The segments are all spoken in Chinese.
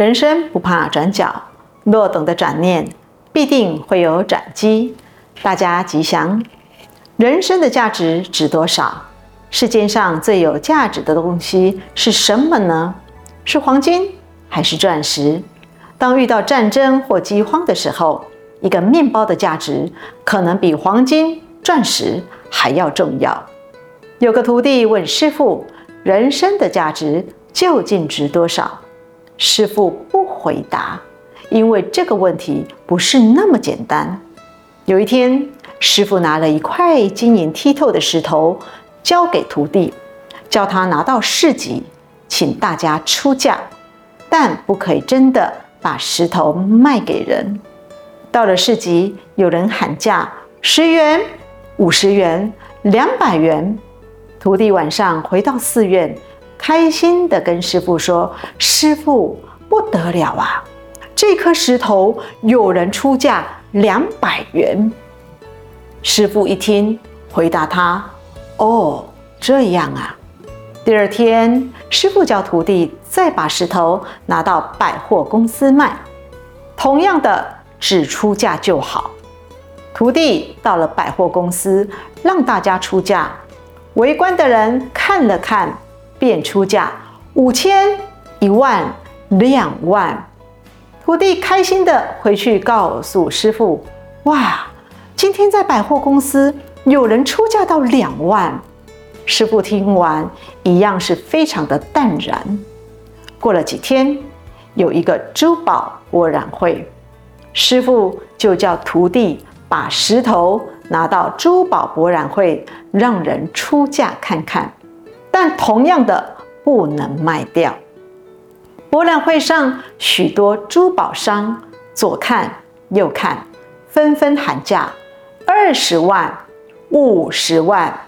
人生不怕转角，若懂得转念，必定会有转机。大家吉祥。人生的价值值多少？世界上最有价值的东西是什么呢？是黄金还是钻石？当遇到战争或饥荒的时候，一个面包的价值可能比黄金、钻石还要重要。有个徒弟问师傅：“人生的价值究竟值多少？”师傅不回答，因为这个问题不是那么简单。有一天，师傅拿了一块晶莹剔透的石头交给徒弟，叫他拿到市集，请大家出价，但不可以真的把石头卖给人。到了市集，有人喊价十元、五十元、两百元。徒弟晚上回到寺院。开心地跟师傅说：“师傅，不得了啊！这颗石头有人出价两百元。”师傅一听，回答他：“哦，这样啊。”第二天，师傅叫徒弟再把石头拿到百货公司卖，同样的，只出价就好。徒弟到了百货公司，让大家出价，围观的人看了看。便出价五千、一万、两万，徒弟开心的回去告诉师傅：“哇，今天在百货公司有人出价到两万。”师傅听完一样是非常的淡然。过了几天，有一个珠宝博览会，师傅就叫徒弟把石头拿到珠宝博览会，让人出价看看。但同样的不能卖掉。博览会上，许多珠宝商左看右看，纷纷喊价：二十万、五十万、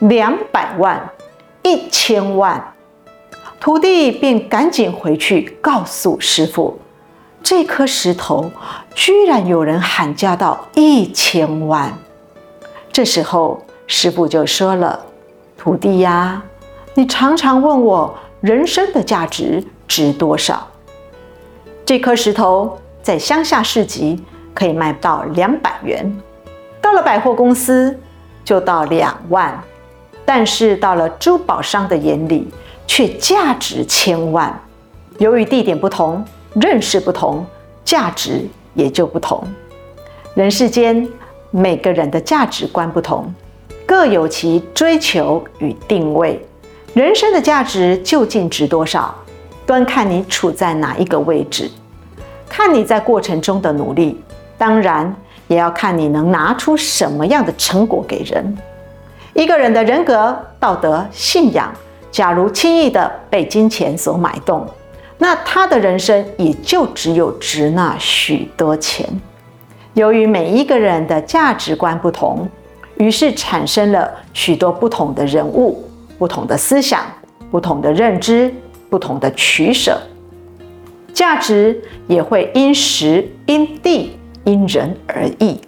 两百万、一千万。徒弟便赶紧回去告诉师傅：这颗石头居然有人喊价到一千万。这时候，师傅就说了：“徒弟呀。”你常常问我人生的价值值多少？这颗石头在乡下市集可以卖到两百元，到了百货公司就到两万，但是到了珠宝商的眼里却价值千万。由于地点不同，认识不同，价值也就不同。人世间每个人的价值观不同，各有其追求与定位。人生的价值究竟值多少？端看你处在哪一个位置，看你在过程中的努力，当然也要看你能拿出什么样的成果给人。一个人的人格、道德、信仰，假如轻易的被金钱所买动，那他的人生也就只有值那许多钱。由于每一个人的价值观不同，于是产生了许多不同的人物。不同的思想，不同的认知，不同的取舍，价值也会因时、因地、因人而异。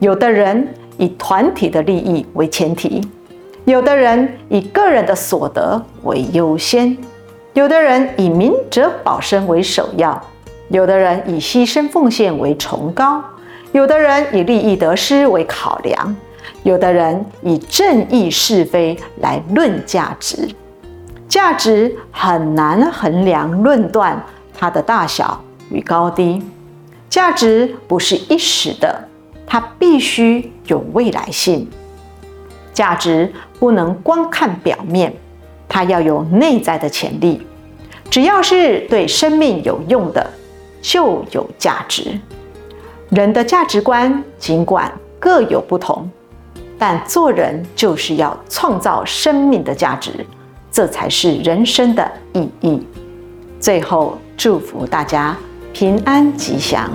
有的人以团体的利益为前提，有的人以个人的所得为优先，有的人以明哲保身为首要，有的人以牺牲奉献为崇高，有的人以利益得失为考量。有的人以正义是非来论价值，价值很难衡量论断它的大小与高低。价值不是一时的，它必须有未来性。价值不能光看表面，它要有内在的潜力。只要是对生命有用的，就有价值。人的价值观尽管各有不同。但做人就是要创造生命的价值，这才是人生的意义。最后，祝福大家平安吉祥。